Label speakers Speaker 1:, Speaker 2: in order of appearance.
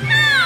Speaker 1: Let's go!